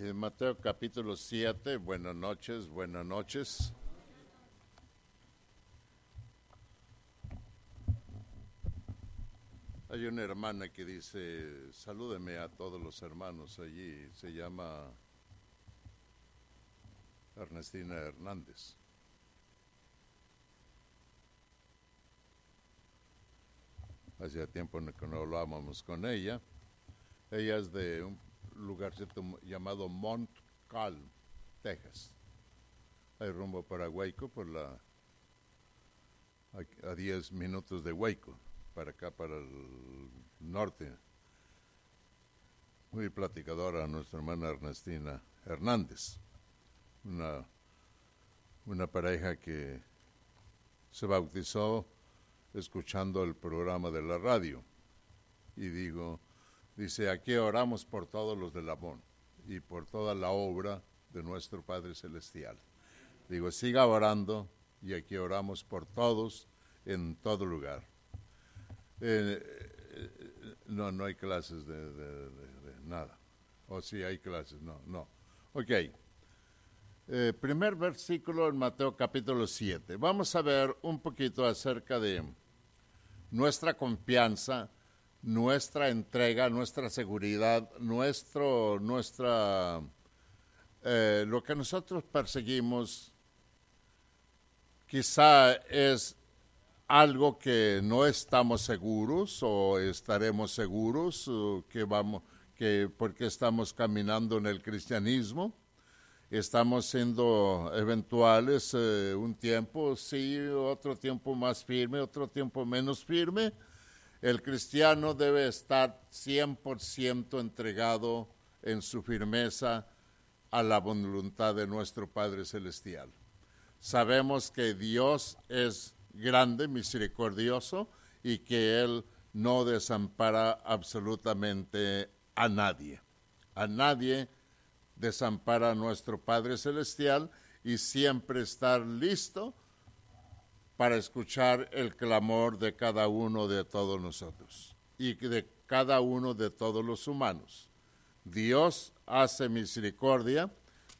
En Mateo capítulo 7, buenas noches, buenas noches. Hay una hermana que dice, salúdeme a todos los hermanos allí, se llama Ernestina Hernández. Hacía tiempo que no hablábamos con ella. Ella es de un lugar llamado Mont Calm, Texas. Hay rumbo para Huayco por la a 10 minutos de Huayco, para acá, para el norte. Muy platicadora nuestra hermana Ernestina Hernández, una, una pareja que se bautizó escuchando el programa de la radio. Y digo, dice, aquí oramos por todos los de Labón y por toda la obra de nuestro Padre Celestial. Digo, siga orando y aquí oramos por todos en todo lugar. Eh, eh, no, no hay clases de, nada. O si hay clases, no, no. Ok. Eh, primer versículo en Mateo capítulo 7. Vamos a ver un poquito acerca de nuestra confianza, nuestra entrega, nuestra seguridad, nuestro, nuestra, eh, lo que nosotros perseguimos, quizá es algo que no estamos seguros o estaremos seguros que vamos que porque estamos caminando en el cristianismo. Estamos siendo eventuales eh, un tiempo sí otro tiempo más firme otro tiempo menos firme el cristiano debe estar 100% entregado en su firmeza a la voluntad de nuestro Padre Celestial. Sabemos que Dios es grande, misericordioso y que Él no desampara absolutamente a nadie. A nadie desampara a nuestro Padre Celestial y siempre estar listo para escuchar el clamor de cada uno de todos nosotros y de cada uno de todos los humanos. Dios hace misericordia,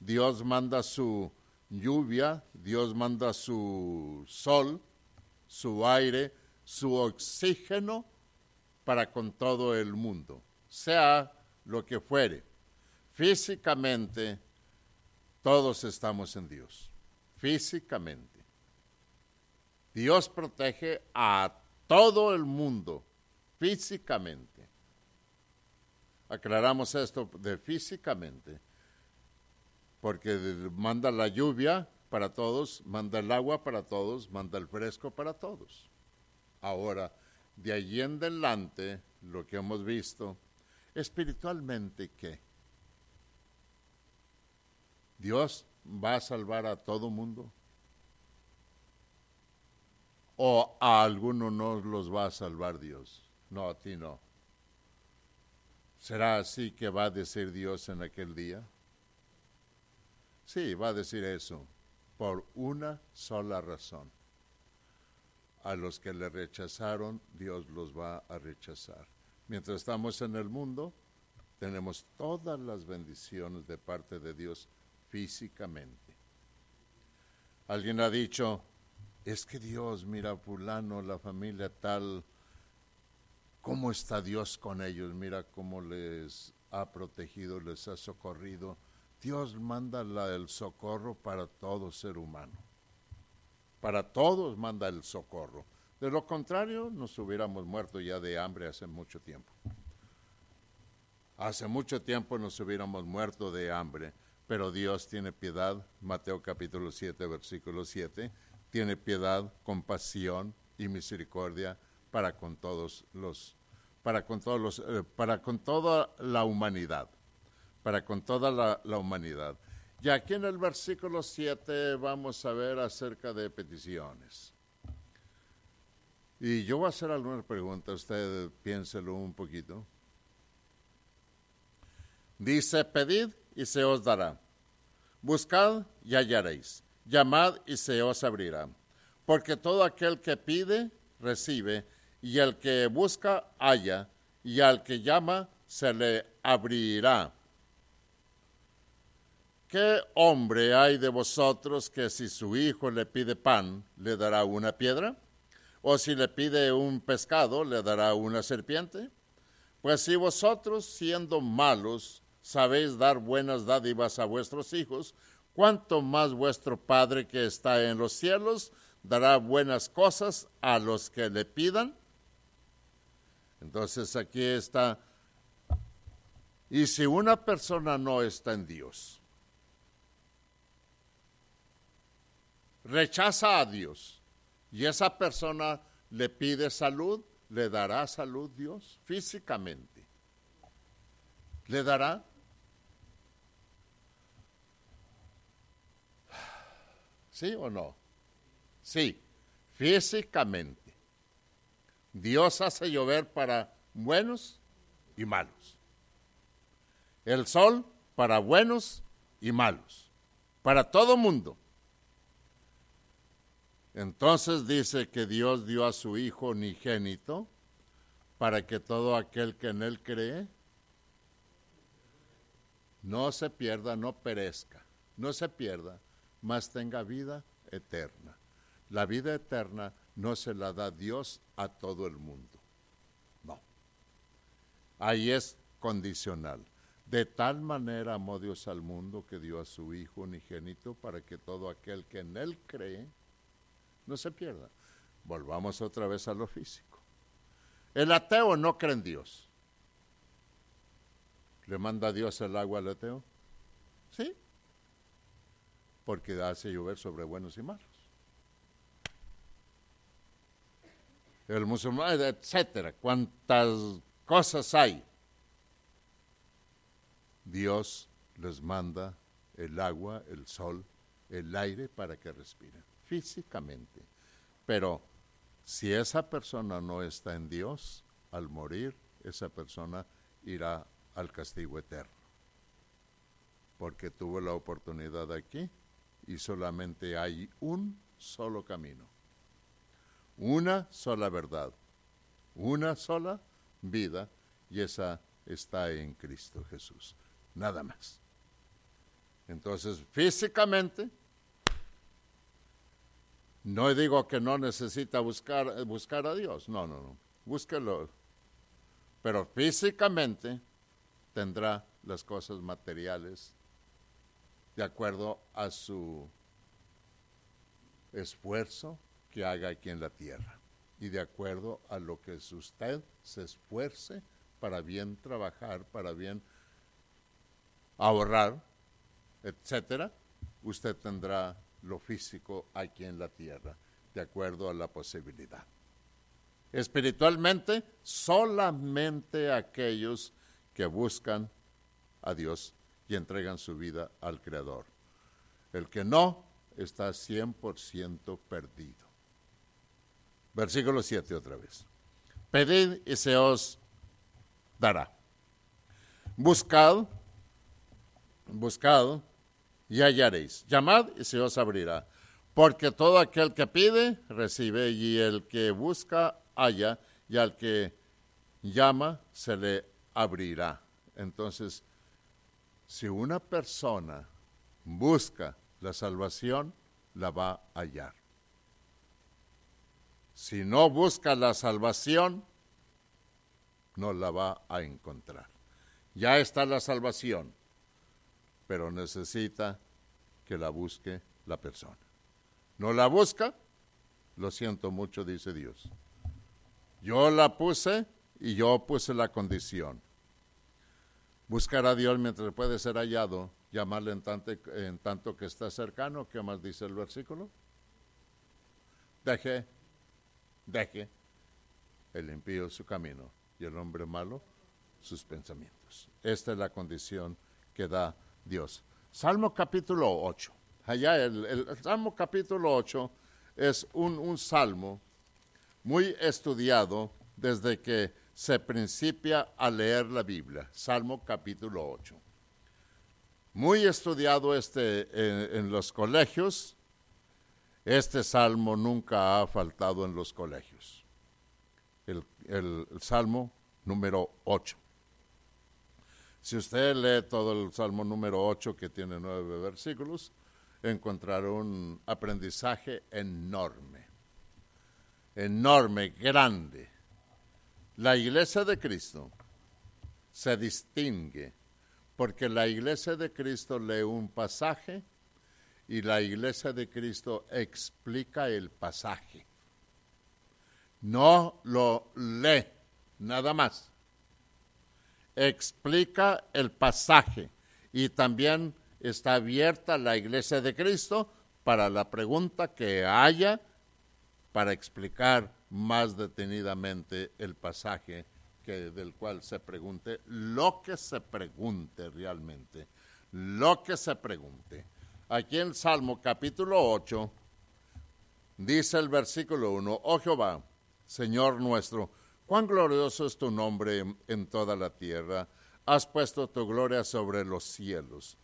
Dios manda su lluvia, Dios manda su sol, su aire, su oxígeno para con todo el mundo, sea lo que fuere. Físicamente, todos estamos en Dios, físicamente. Dios protege a todo el mundo físicamente. Aclaramos esto de físicamente, porque manda la lluvia para todos, manda el agua para todos, manda el fresco para todos. Ahora, de allí en adelante, lo que hemos visto, espiritualmente, ¿qué? Dios va a salvar a todo mundo o a alguno no los va a salvar Dios. No, a ti no. ¿Será así que va a decir Dios en aquel día? Sí, va a decir eso, por una sola razón. A los que le rechazaron, Dios los va a rechazar. Mientras estamos en el mundo, tenemos todas las bendiciones de parte de Dios físicamente. Alguien ha dicho, es que Dios, mira, fulano, la familia tal, cómo está Dios con ellos, mira cómo les ha protegido, les ha socorrido. Dios manda el socorro para todo ser humano. Para todos manda el socorro. De lo contrario, nos hubiéramos muerto ya de hambre hace mucho tiempo. Hace mucho tiempo nos hubiéramos muerto de hambre, pero Dios tiene piedad. Mateo capítulo 7, versículo 7 tiene piedad, compasión y misericordia para con todos los, para con todos los, eh, para con toda la humanidad, para con toda la, la humanidad. Y aquí en el versículo 7 vamos a ver acerca de peticiones. Y yo voy a hacer algunas preguntas, usted piénselo un poquito. Dice, pedid y se os dará. Buscad y hallaréis llamad y se os abrirá. Porque todo aquel que pide, recibe, y el que busca, halla, y al que llama, se le abrirá. ¿qué hombre hay de vosotros que si su hijo le pide pan, le dará una piedra? ¿O si le pide un pescado, le dará una serpiente? Pues si vosotros, siendo malos, sabéis dar buenas dádivas a vuestros hijos, cuánto más vuestro Padre que está en los cielos dará buenas cosas a los que le pidan. Entonces aquí está, y si una persona no está en Dios, rechaza a Dios y esa persona le pide salud, ¿le dará salud Dios físicamente? ¿Le dará? ¿Sí o no? Sí, físicamente. Dios hace llover para buenos y malos. El sol para buenos y malos. Para todo mundo. Entonces dice que Dios dio a su Hijo unigénito para que todo aquel que en Él cree no se pierda, no perezca, no se pierda, mas tenga vida eterna. La vida eterna no se la da Dios a todo el mundo. No. Ahí es condicional. De tal manera amó Dios al mundo que dio a su Hijo unigénito para que todo aquel que en Él cree no se pierda. Volvamos otra vez a lo físico. El ateo no cree en Dios. ¿Le manda Dios el agua al ateo? Sí, porque hace llover sobre buenos y malos. El musulmán, etcétera, cuántas cosas hay. Dios les manda el agua, el sol, el aire para que respiren, físicamente. Pero si esa persona no está en Dios, al morir, esa persona irá al castigo eterno. Porque tuvo la oportunidad aquí y solamente hay un solo camino, una sola verdad, una sola vida y esa está en Cristo Jesús, nada más. Entonces, físicamente, no digo que no necesita buscar, buscar a Dios, no, no, no, búsquelo, pero físicamente tendrá las cosas materiales de acuerdo a su esfuerzo que haga aquí en la tierra y de acuerdo a lo que usted se esfuerce para bien trabajar, para bien ahorrar, etcétera, usted tendrá lo físico aquí en la tierra, de acuerdo a la posibilidad. Espiritualmente, solamente aquellos que buscan a Dios y entregan su vida al Creador. El que no está 100% perdido. Versículo 7 otra vez. Pedid y se os dará. Buscad, buscad y hallaréis. Llamad y se os abrirá. Porque todo aquel que pide, recibe, y el que busca, halla, y al que llama, se le abrirá. Entonces, si una persona busca la salvación, la va a hallar. Si no busca la salvación, no la va a encontrar. Ya está la salvación, pero necesita que la busque la persona. No la busca, lo siento mucho, dice Dios. Yo la puse y yo puse la condición buscar a Dios mientras puede ser hallado, llamarle en tanto, que está cercano. ¿Qué más dice el versículo? Deje, deje el impío su camino y el hombre malo sus pensamientos. Esta es la condición que da Dios. Salmo capítulo 8. Allá el, Salmo capítulo 8 es un, un salmo muy estudiado desde que se principia a leer la Biblia, Salmo capítulo 8. Muy estudiado este en, los colegios, este salmo nunca ha faltado en los colegios. El, el salmo número 8. Si usted lee todo el Salmo número 8, que tiene nueve versículos, encontrará un aprendizaje enorme, enorme, grande. La iglesia de Cristo se distingue porque la iglesia de Cristo lee un pasaje y la iglesia de Cristo explica el pasaje. No lo lee, nada más. Explica el pasaje y también está abierta la iglesia de Cristo para la pregunta que haya para explicar más detenidamente el pasaje que, del cual se pregunte, lo que se pregunte realmente, lo que se pregunte. Aquí en Salmo capítulo 8 dice el versículo 1, oh Jehová, Señor nuestro, cuán glorioso es tu nombre en, toda la tierra, has puesto tu gloria sobre los cielos.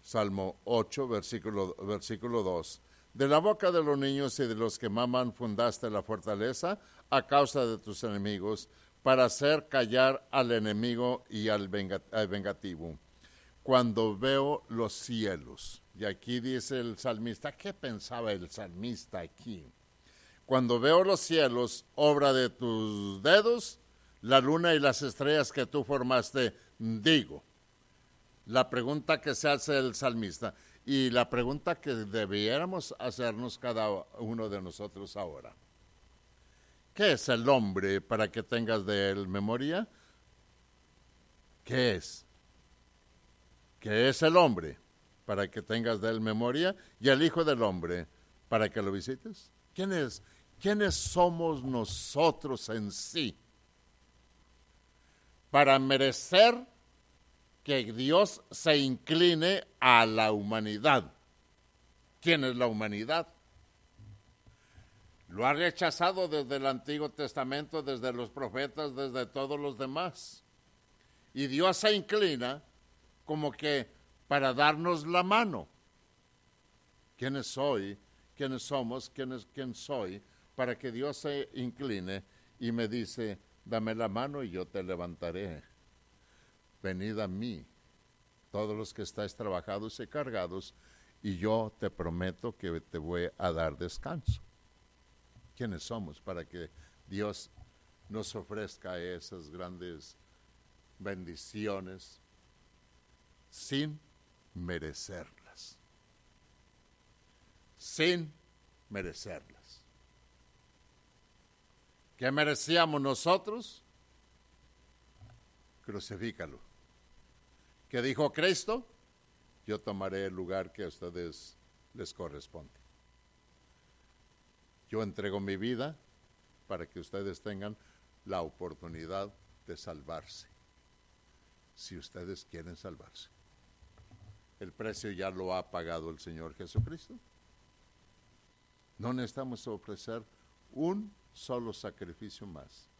Salmo 8, versículo, versículo 2. De la boca de los niños y de los que maman fundaste la fortaleza a causa de tus enemigos, para hacer callar al enemigo y al, al vengativo. Cuando veo los cielos, y aquí dice el salmista, ¿qué pensaba el salmista aquí? Cuando veo los cielos, obra de tus dedos, la luna y las estrellas que tú formaste, digo. La pregunta que se hace el salmista y la pregunta que debiéramos hacernos cada uno de nosotros ahora. ¿Qué es el hombre para que tengas de él memoria? ¿Qué es? ¿Qué es el hombre para que tengas de él memoria? Y el Hijo del Hombre para que lo visites. ¿Quién es? ¿Quiénes somos nosotros en sí? Para merecer que Dios se incline a la humanidad. ¿Quién es la humanidad? Lo ha rechazado desde el Antiguo Testamento, desde los profetas, desde todos los demás. Y Dios se inclina como que para darnos la mano. ¿Quiénes soy? ¿Quiénes somos? ¿Quién, es, quién soy? para que Dios se incline y me dice, dame la mano y yo te levantaré. Venid a mí, todos los que estáis trabajados y cargados, y yo te prometo que te voy a dar descanso. ¿Quiénes somos para que Dios nos ofrezca esas grandes bendiciones sin merecerlas? Sin merecerlas. ¿Qué merecíamos nosotros? Crucifícalo. ¿Qué dijo Cristo? Yo tomaré el lugar que a ustedes les corresponde. Yo entrego mi vida para que ustedes tengan la oportunidad de salvarse, si ustedes quieren salvarse. El precio ya lo ha pagado el Señor Jesucristo. No necesitamos ofrecer un solo sacrificio más,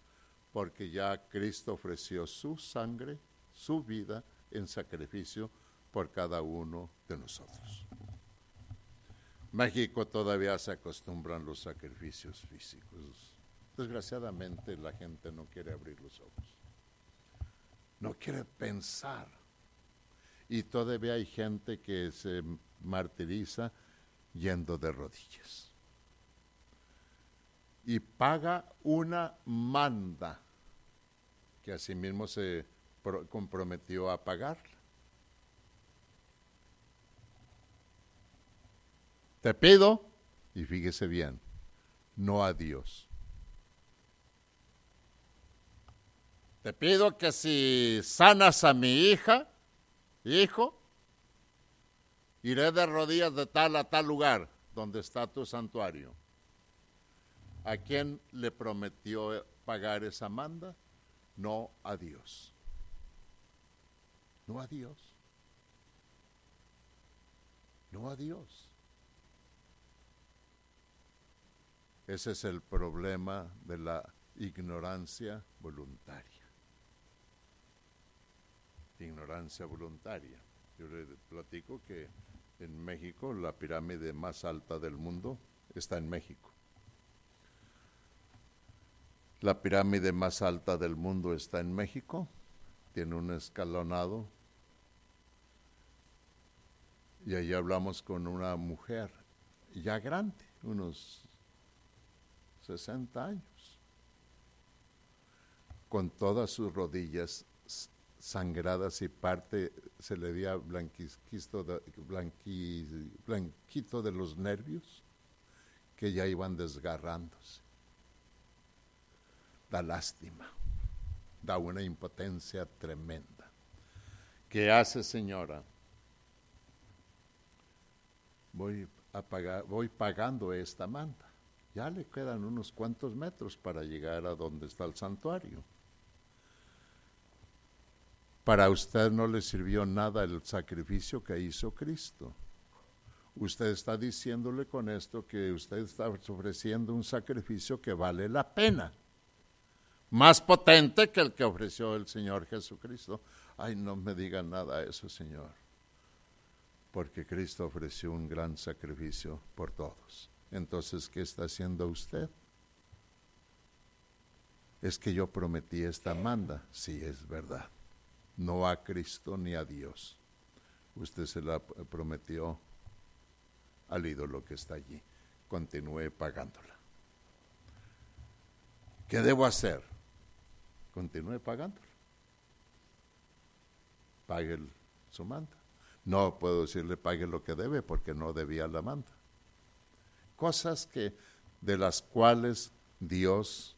porque ya Cristo ofreció su sangre, su vida en sacrificio por cada uno de nosotros. México todavía se acostumbran los sacrificios físicos. Desgraciadamente la gente no quiere abrir los ojos, no quiere pensar. Y todavía hay gente que se martiriza yendo de rodillas y paga una manda que asimismo se comprometió a pagarla. Te pido, y fíjese bien, no a Dios. Te pido que si sanas a mi hija, hijo, iré de rodillas de tal a tal lugar donde está tu santuario ¿A quién le prometió pagar esa manda? No a Dios. No a Dios. No a Dios. Ese es el problema de la ignorancia voluntaria. Ignorancia voluntaria. Yo le platico que en México la pirámide más alta del mundo está en México. La pirámide más alta del mundo está en México. tiene un escalonado. Y ahí hablamos con una mujer ya grande, unos 60 años, con todas sus rodillas sangradas y parte se le veía blanquito de, blanquito de los nervios que ya iban desgarrándose. Da lástima, da una impotencia tremenda. ¿Qué hace señora? Voy a pagar, voy pagando esta manta. Ya le quedan unos cuantos metros para llegar a donde está el santuario para usted no le sirvió nada el sacrificio que hizo Cristo. Usted está diciéndole con esto que usted está ofreciendo un sacrificio que vale la pena. Más potente que el que ofreció el Señor Jesucristo. Ay, no me diga nada eso, Señor. Porque Cristo ofreció un gran sacrificio por todos. Entonces, ¿qué está haciendo usted? Es que yo prometí esta manda. Sí, es verdad no a Cristo ni a Dios. Usted se la prometió al ídolo que está allí. Continúe pagándola. ¿Qué debo hacer? Continúe pagándola. Pague su manta. No puedo decirle pague lo que debe porque no debía la manta. Cosas que de las cuales Dios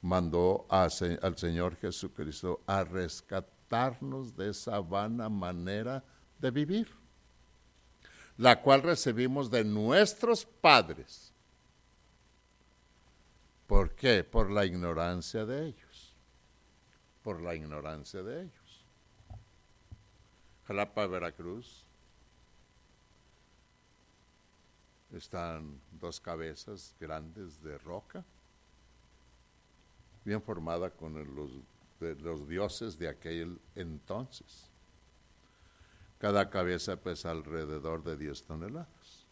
mandó al Señor Jesucristo a rescatar de esa vana manera de vivir, la cual recibimos de nuestros padres. ¿Por qué? Por la ignorancia de ellos. Por la ignorancia de ellos. Jalapa, Veracruz. Están dos cabezas grandes de roca, bien formada con los dioses de aquel entonces. Cada cabeza pesa alrededor de 10 toneladas.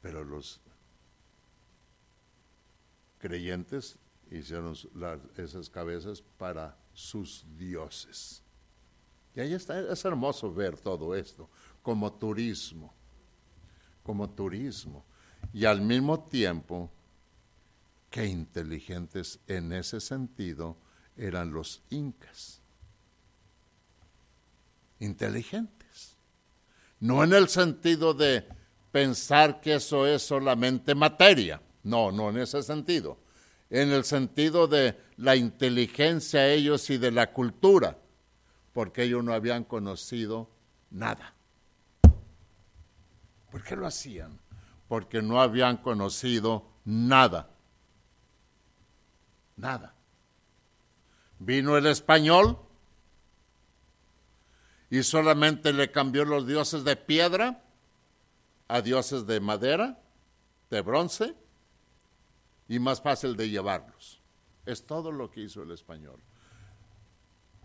Pero los creyentes hicieron esas cabezas para sus dioses. Y ahí está, es hermoso ver todo esto como turismo, como turismo. Y al mismo tiempo Qué inteligentes en ese sentido eran los incas. Inteligentes. No en el sentido de pensar que eso es solamente materia. No, no en ese sentido. En el sentido de la inteligencia ellos y de la cultura, porque ellos no habían conocido nada. ¿Por qué lo hacían? Porque no habían conocido nada. Nada. Vino el español y solamente le cambió los dioses de piedra a dioses de madera, de bronce y más fácil de llevarlos. Es todo lo que hizo el español.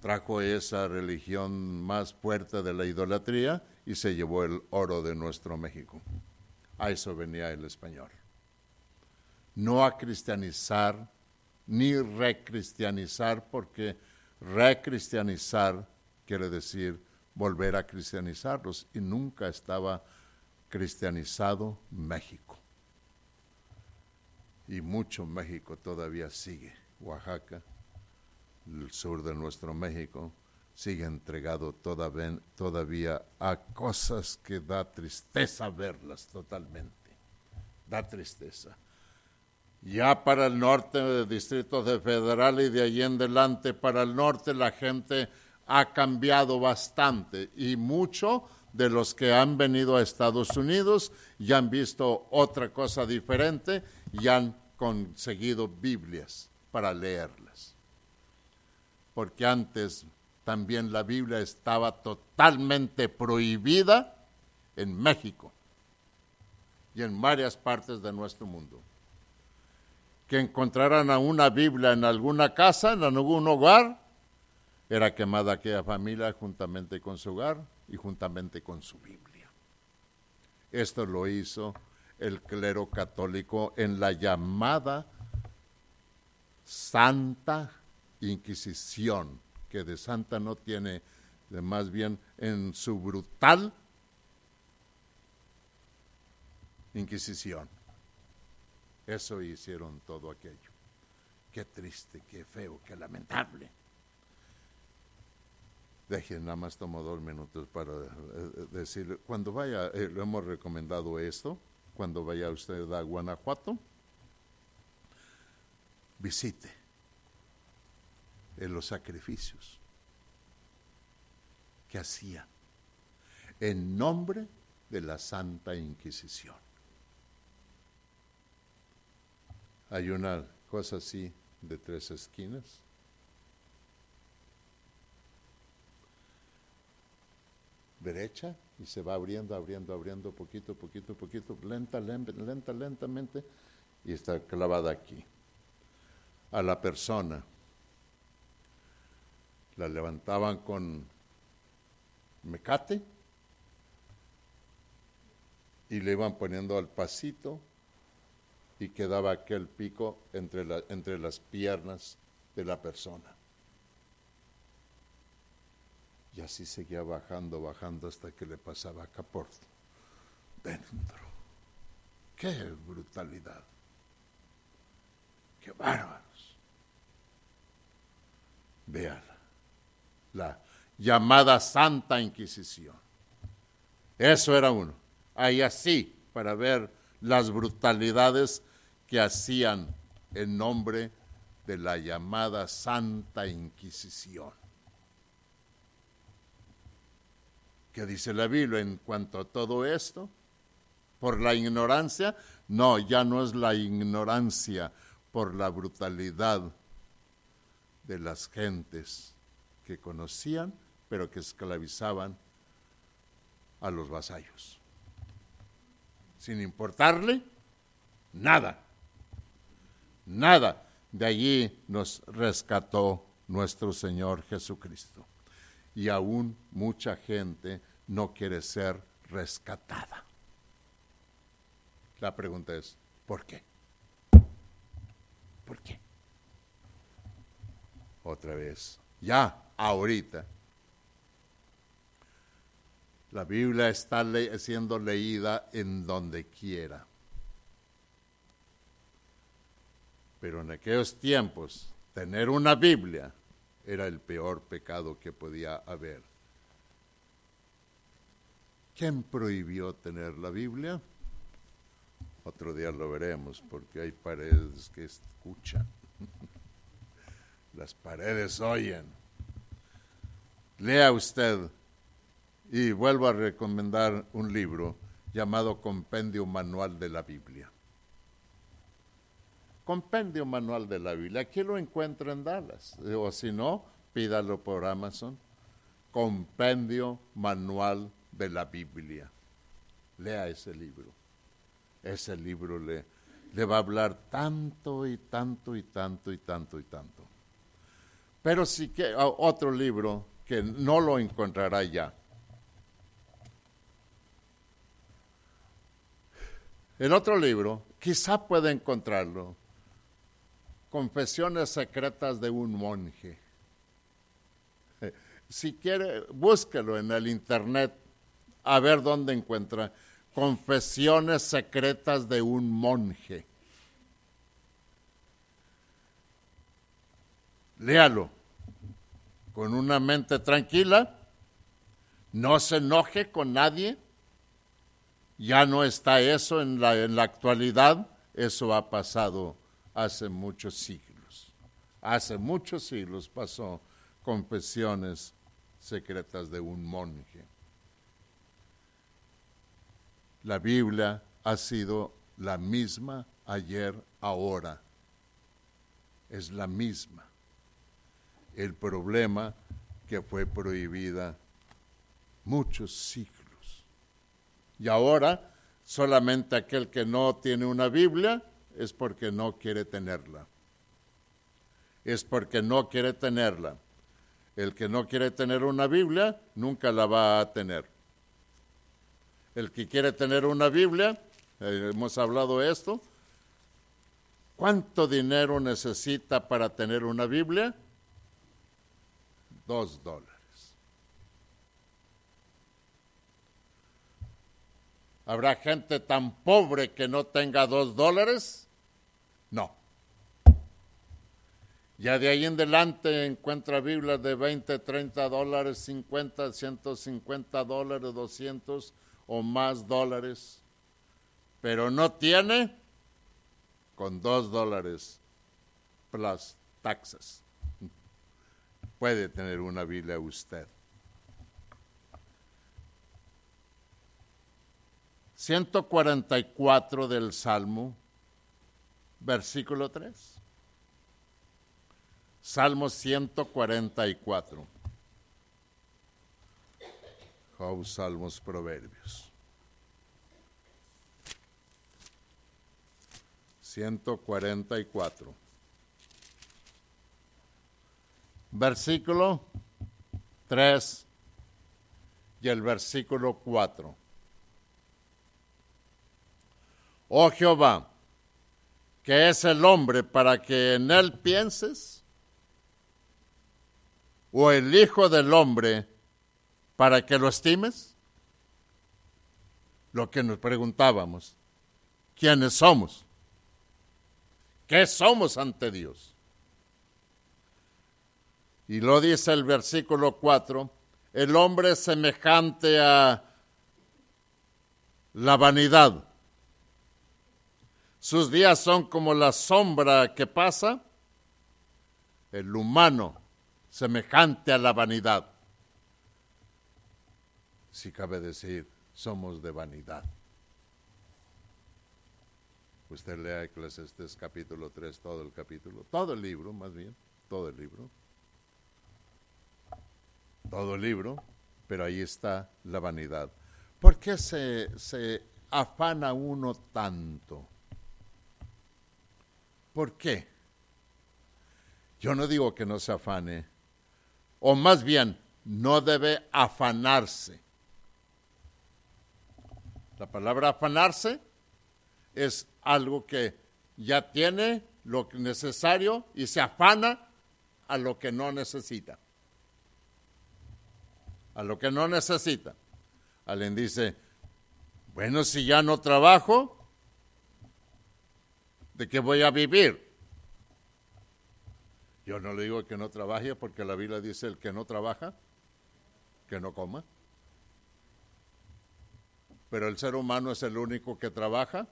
Trajo esa religión más fuerte de la idolatría y se llevó el oro de nuestro México. A eso venía el español. No a cristianizar ni recristianizar, porque recristianizar quiere decir volver a cristianizarlos, y nunca estaba cristianizado México. Y mucho México todavía sigue. Oaxaca, el sur de nuestro México, sigue entregado todavía, a cosas que da tristeza verlas totalmente. Da tristeza ya para el norte del Distrito de Federal y de allí en adelante para el norte la gente ha cambiado bastante y mucho de los que han venido a Estados Unidos ya han visto otra cosa diferente y han conseguido Biblias para leerlas. Porque antes también la Biblia estaba totalmente prohibida en México y en varias partes de nuestro mundo que encontraran a una Biblia en alguna casa, en algún hogar, era quemada aquella familia juntamente con su hogar y juntamente con su Biblia. Esto lo hizo el clero católico en la llamada Santa Inquisición, que de santa no tiene, de más bien en su brutal Inquisición. Eso hicieron todo aquello. Qué triste, qué feo, qué lamentable. Dejen, nada más tomo dos minutos para eh, decirle, cuando vaya, eh, le hemos recomendado esto, cuando vaya usted a Guanajuato, visite en los sacrificios que hacían en nombre de la Santa Inquisición. Hay una cosa así de tres esquinas. Derecha y se va abriendo, abriendo, abriendo poquito, poquito, poquito, lenta, lenta, lenta, lentamente y está clavada aquí. A la persona la levantaban con mecate y le iban poniendo al pasito y quedaba aquel pico entre, entre las piernas de la persona. Y así seguía bajando, bajando hasta que le pasaba acá por dentro. ¡Qué brutalidad! ¡Qué bárbaros! Véala, la llamada Santa Inquisición. Eso era uno. Ahí así, para ver las brutalidades que hacían en nombre de la llamada Santa Inquisición. ¿Qué dice la Biblia en cuanto a todo esto? ¿Por la ignorancia? No, ya no es la ignorancia, por la brutalidad de las gentes que conocían, pero que esclavizaban a los vasallos, sin importarle nada nada. De allí nos rescató nuestro Señor Jesucristo. Y aún mucha gente no quiere ser rescatada. La pregunta es, ¿por qué? ¿Por qué? Otra vez, ya, ahorita. La Biblia está siendo leída en donde quiera. Pero en aquellos tiempos, tener una Biblia era el peor pecado que podía haber. ¿Quién prohibió tener la Biblia? Otro día lo veremos, porque hay paredes que escuchan. Las paredes oyen. Lea usted, y vuelvo a recomendar un libro llamado Compendio Manual de la Biblia. Compendio Manual de la Biblia. Aquí lo encuentra en Dallas. O si no, pídalo por Amazon. Compendio Manual de la Biblia. Lea ese libro. Ese libro le, va a hablar tanto y tanto y tanto y tanto y tanto. Pero sí que otro libro que no lo encontrará ya. En otro libro, quizá pueda encontrarlo, Confesiones secretas de un monje. Si quiere, búsquelo en el internet a ver dónde encuentra. Confesiones secretas de un monje. Léalo con una mente tranquila, no se enoje con nadie, ya no está eso en la, en la actualidad, eso ha pasado hace muchos siglos. Hace muchos siglos pasó confesiones secretas de un monje. La Biblia ha sido la misma ayer, ahora. Es la misma. El problema que fue prohibida muchos siglos. Y ahora solamente aquel que no tiene una Biblia es porque no quiere tenerla. Es porque no quiere tenerla. El que no quiere tener una Biblia nunca la va a tener. El que quiere tener una Biblia, eh, hemos hablado esto, ¿Cuánto dinero necesita para tener una Biblia? Dos dólares. ¿Habrá gente tan pobre que no tenga dos dólares? No. Ya de ahí en adelante encuentra Biblias de 20, 30 dólares, 50, 150 dólares, 200 o más dólares. Pero no tiene con dos dólares plus taxes. Puede tener una Biblia usted. 144 del Salmo, versículo 3. Salmo 144. Job, Salmos, Proverbios. 144. Versículo 3 y el versículo 4. Oh Jehová, que es el hombre para que en él pienses? ¿O el Hijo del hombre para que lo estimes? Lo que nos preguntábamos, ¿quiénes somos? ¿Qué somos ante Dios? Y lo dice el versículo 4, el hombre es semejante a la vanidad sus días son como la sombra que pasa, el humano semejante a la vanidad. Si cabe decir, somos de vanidad. Usted lea Eclesiastes capítulo 3, todo el capítulo, todo el libro, más bien, todo el libro. Todo el libro, pero ahí está la vanidad. ¿Por qué se, se afana uno tanto? ¿Por qué? Yo no digo que no se afane, o más bien, no debe afanarse. La palabra afanarse es algo que ya tiene lo necesario y se afana a lo que no necesita. A lo que no necesita. Alguien dice, bueno, si ya no trabajo, ¿De qué voy a vivir? Yo no le digo que no trabaje porque la Biblia dice el que no trabaja, que no coma. Pero el ser humano es el único que trabaja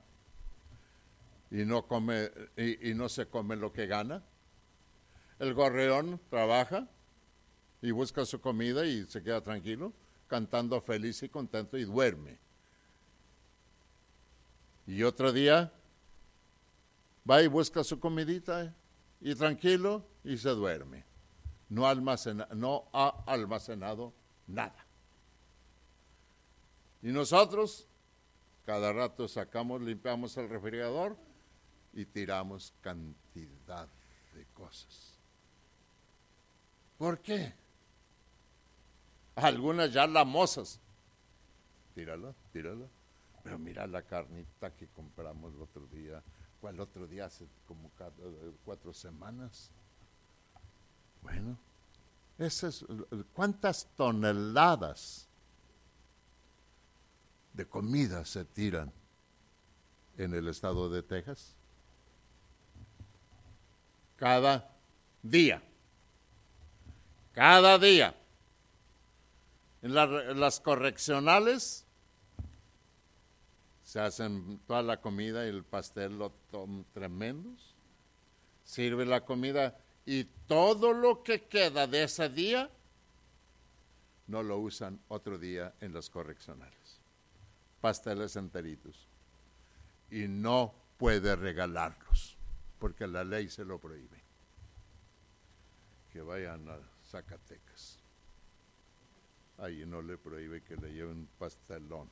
y no come y, no se come lo que gana. El gorreón trabaja y busca su comida y se queda tranquilo, cantando feliz y contento y duerme. Y otro día va y busca su comidita y tranquilo y se duerme. No, no ha almacenado nada. Y nosotros cada rato sacamos, limpiamos el refrigerador y tiramos cantidad de cosas. ¿Por qué? Algunas ya lamosas. Tírala, tírala. Pero mira la carnita que compramos el otro día el otro día, hace como cuatro semanas. Bueno, esas, ¿cuántas toneladas de comida se tiran en el estado de Texas? Cada día. Cada día. En, las correccionales se hacen toda la comida y el pastel lo tremendos. Sirve la comida y todo lo que queda de ese día no lo usan otro día en los correccionales. Pasteles enteritos. Y no puede regalarlos, porque la ley se lo prohíbe. Que vayan a Zacatecas. Ahí no le prohíbe que le lleven pastelón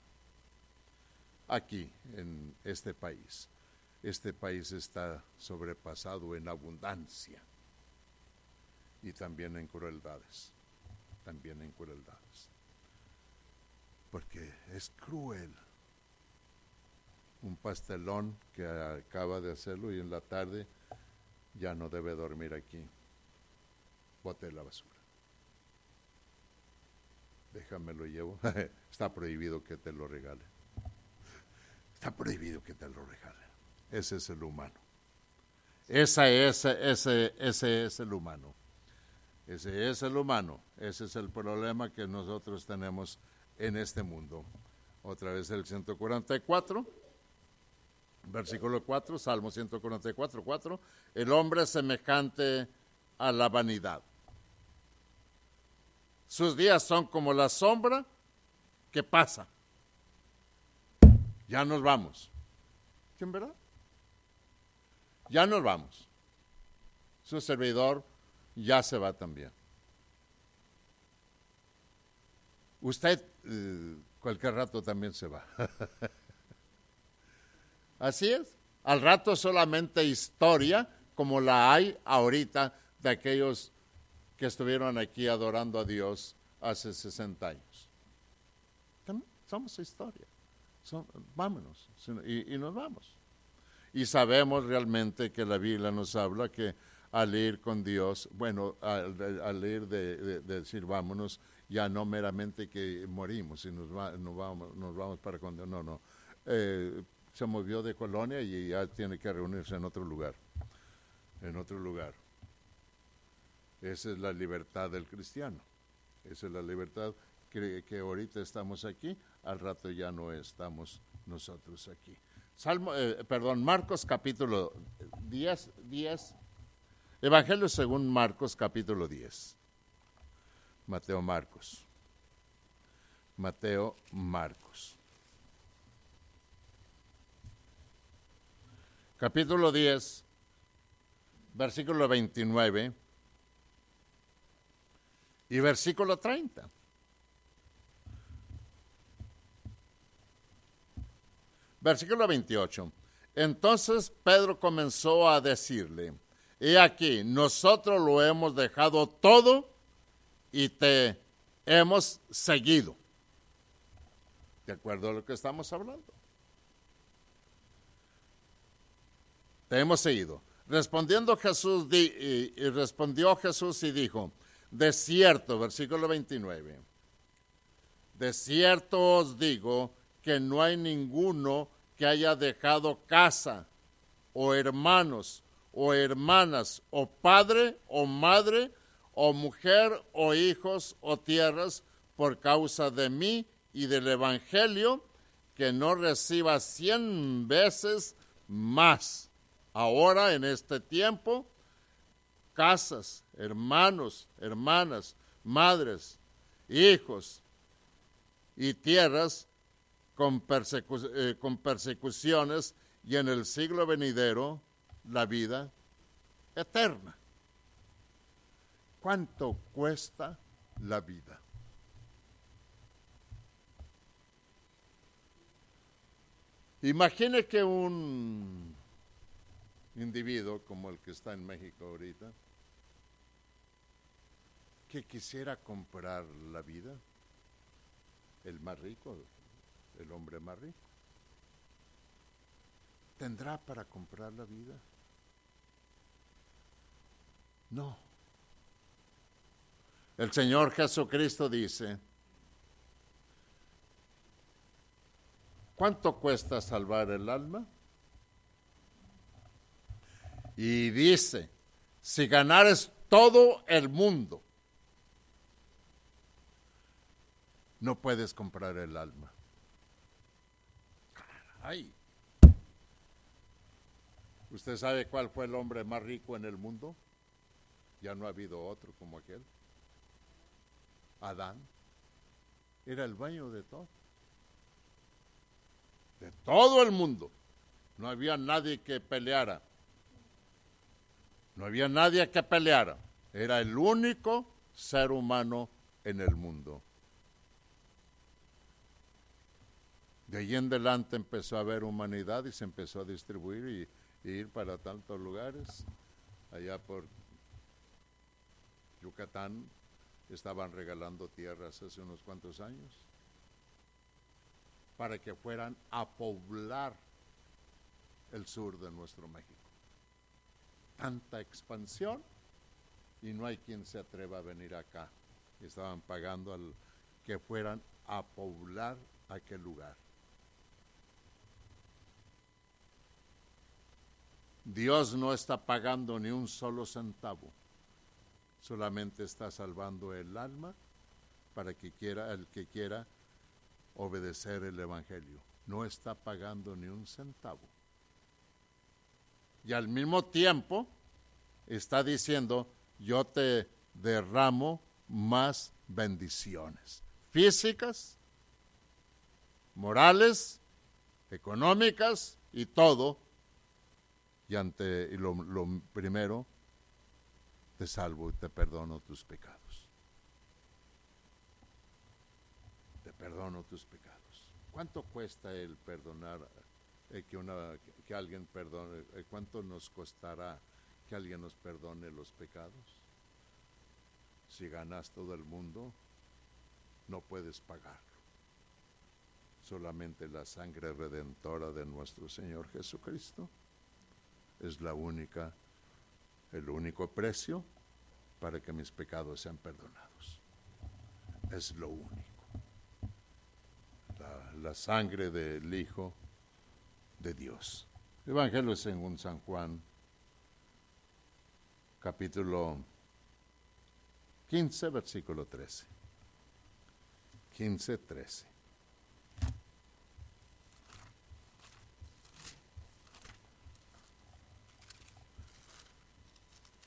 aquí en este país. Este país está sobrepasado en abundancia y también en crueldades, también en crueldades, es cruel un pastelón que acaba de hacerlo y en la tarde ya no debe dormir aquí. Bote la basura. Déjame lo llevo. Está prohibido que te lo regale. Está prohibido que te lo regale. Ese es el humano. Esa ese, ese, ese es el humano. Ese es el humano. Ese es el problema que nosotros tenemos en este mundo. Otra vez el 144, versículo 4, Salmo 144, 4. El hombre semejante a la vanidad. Sus días son como la sombra que pasa. Ya nos vamos. ¿Quién verdad? Ya nos vamos. Su servidor ya se va también. Usted eh, cualquier rato también se va. Así es. Al rato solamente historia como la hay ahorita de aquellos que estuvieron aquí adorando a Dios hace 60 años. Somos historia. vámonos. Y, nos vamos. Y sabemos realmente que la Biblia nos habla que al ir con Dios, bueno, al, ir de, decir vámonos, ya no meramente que morimos y nos, vamos, para cuando, no, no. Eh, se movió de colonia y ya tiene que reunirse en otro lugar, en otro lugar. Esa es la libertad del cristiano. Esa es la libertad que, que ahorita estamos aquí, al rato ya no estamos nosotros aquí. Salmo, eh, perdón, Marcos capítulo 10, 10 Evangelio según Marcos capítulo 10. Mateo Marcos. Mateo Marcos. Capítulo 10, versículo 29 y versículo 30. Versículo 28. Entonces Pedro comenzó a decirle, He aquí, nosotros lo hemos dejado todo y te hemos seguido. ¿De acuerdo a lo que estamos hablando? Te hemos seguido. Respondiendo Jesús, y, respondió Jesús y dijo, de cierto, versículo 29, de cierto os digo que no hay ninguno que haya dejado casa o hermanos o hermanas, o padre o madre, o mujer o hijos o tierras, por causa de mí y del Evangelio, que no reciba cien veces más. Ahora, en este tiempo, casas, hermanos, hermanas, madres, hijos y tierras con, eh, con persecuciones y en el siglo venidero la vida eterna. ¿Cuánto cuesta la vida? Imagine que un individuo como el que está en México ahorita, que quisiera comprar la vida, el más rico, el hombre más rico, ¿tendrá para comprar la vida? No. El Señor Jesucristo dice, ¿cuánto cuesta salvar el alma? Y dice, si ganares todo el mundo, no puedes comprar el alma. Ay. ¿Usted sabe cuál fue el hombre más rico en el mundo? ya no ha habido otro como aquel. Adán era el baño de todo. De todo el mundo. No había nadie que peleara. No había nadie que peleara. Era el único ser humano en el mundo. De ahí en adelante empezó a haber humanidad y se empezó a distribuir y ir para tantos lugares, allá por Yucatán estaban regalando tierras hace unos cuantos años para que fueran a poblar el sur de nuestro México. Tanta expansión y no hay quien se atreva a venir acá. Estaban pagando al que fueran a poblar aquel lugar. Dios no está pagando ni un solo centavo, solamente está salvando el alma para que quiera el que quiera obedecer el evangelio. No está pagando ni un centavo. Y al mismo tiempo está diciendo, yo te derramo más bendiciones físicas, morales, económicas y todo y ante y lo, primero, te salvo y te perdono tus pecados. Te perdono tus pecados. ¿Cuánto cuesta el perdonar eh, que, una, que alguien perdone? Eh, ¿Cuánto nos costará que alguien nos perdone los pecados? Si ganas todo el mundo, no puedes pagarlo. Solamente la sangre redentora de nuestro Señor Jesucristo es la única, el único precio para que mis pecados sean perdonados. Es lo único. La, sangre del Hijo de Dios. Evangelio según San Juan, capítulo 15, versículo 13. 15, 13.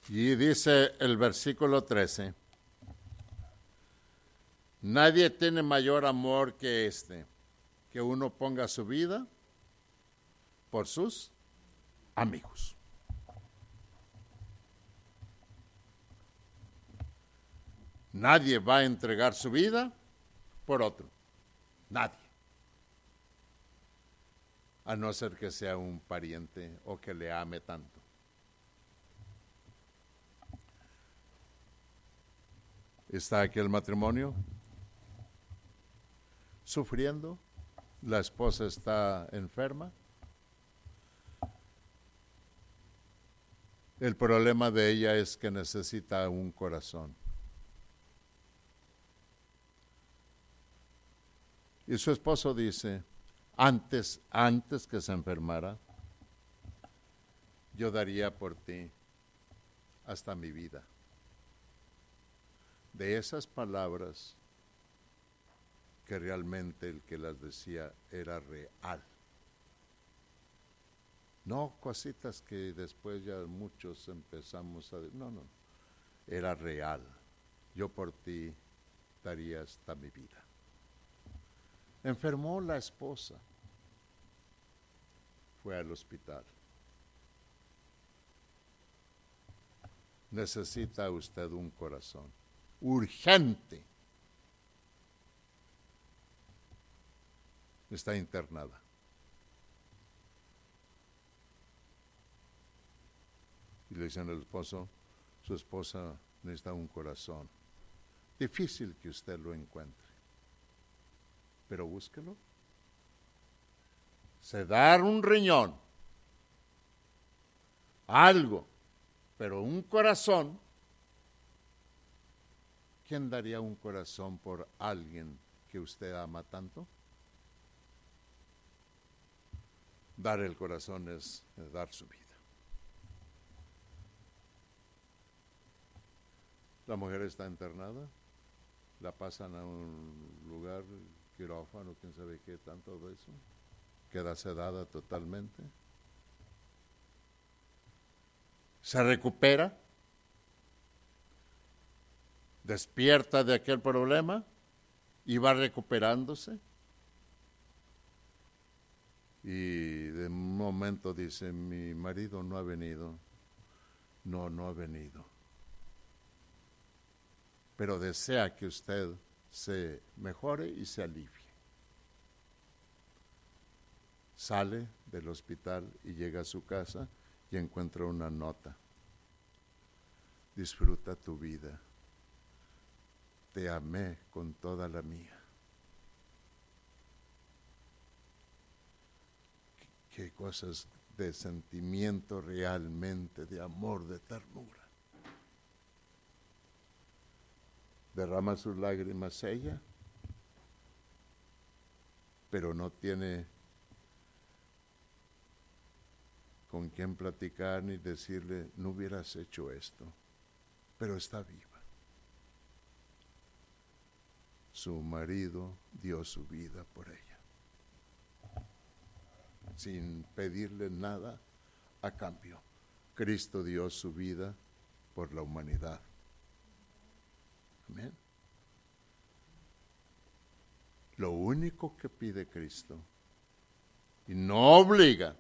Y dice el versículo 13, nadie tiene mayor amor que este, que uno ponga su vida por sus amigos. Nadie va a entregar su vida por otro. Nadie. A no ser que sea un pariente o que le ame tanto. Está aquí el matrimonio sufriendo, la esposa está enferma. El problema de ella es que necesita un corazón. Y su esposo dice, antes, antes que se enfermara, yo daría por ti hasta mi vida de esas palabras que realmente el que las decía era real. No cositas que después ya muchos empezamos a... No, no, era real. Yo por ti daría hasta mi vida. Enfermó la esposa. Fue al hospital. Necesita usted un corazón urgente. Está internada. Y le dicen al esposo, su esposa necesita un corazón. Difícil que usted lo encuentre, pero búsquelo. Se dar un riñón, algo, pero un corazón ¿Quién daría un corazón por alguien que usted ama tanto? Dar el corazón es dar su vida. La mujer está internada, la pasan a un lugar, quirófano, quién sabe qué, tanto de eso, queda sedada totalmente, se recupera despierta de aquel problema y va recuperándose. Y de un momento dice, mi marido no ha venido. No, no ha venido. Pero desea que usted se mejore y se alivie. Sale del hospital y llega a su casa y encuentra una nota. Disfruta tu vida te amé con toda la mía. Qué cosas de sentimiento realmente, de amor, de ternura. Derrama sus lágrimas ella, pero no tiene con quien platicar ni decirle, no hubieras hecho esto, pero está viva. Su marido dio su vida por ella sin pedirle nada a cambio. Cristo dio su vida por la humanidad. Amén. Lo único que pide Cristo, y no obliga,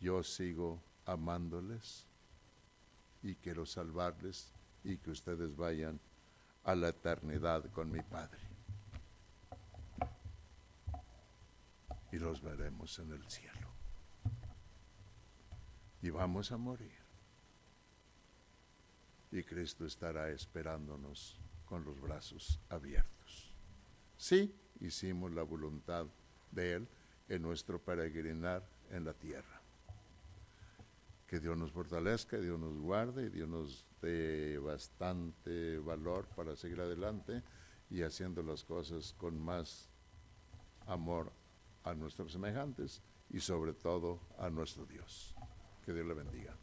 yo sigo amándoles y quiero salvarles y que ustedes vayan a la eternidad con mi Padre. y los veremos en el cielo. Y vamos a morir. Y Cristo estará esperándonos con los brazos abiertos. Sí, hicimos la voluntad de Él en nuestro peregrinar en la tierra. Que Dios nos fortalezca, Dios nos guarde, y Dios nos dé bastante valor para seguir adelante y haciendo las cosas con más amor a nuestros semejantes y sobre todo a nuestro Dios. Que Dios le bendiga.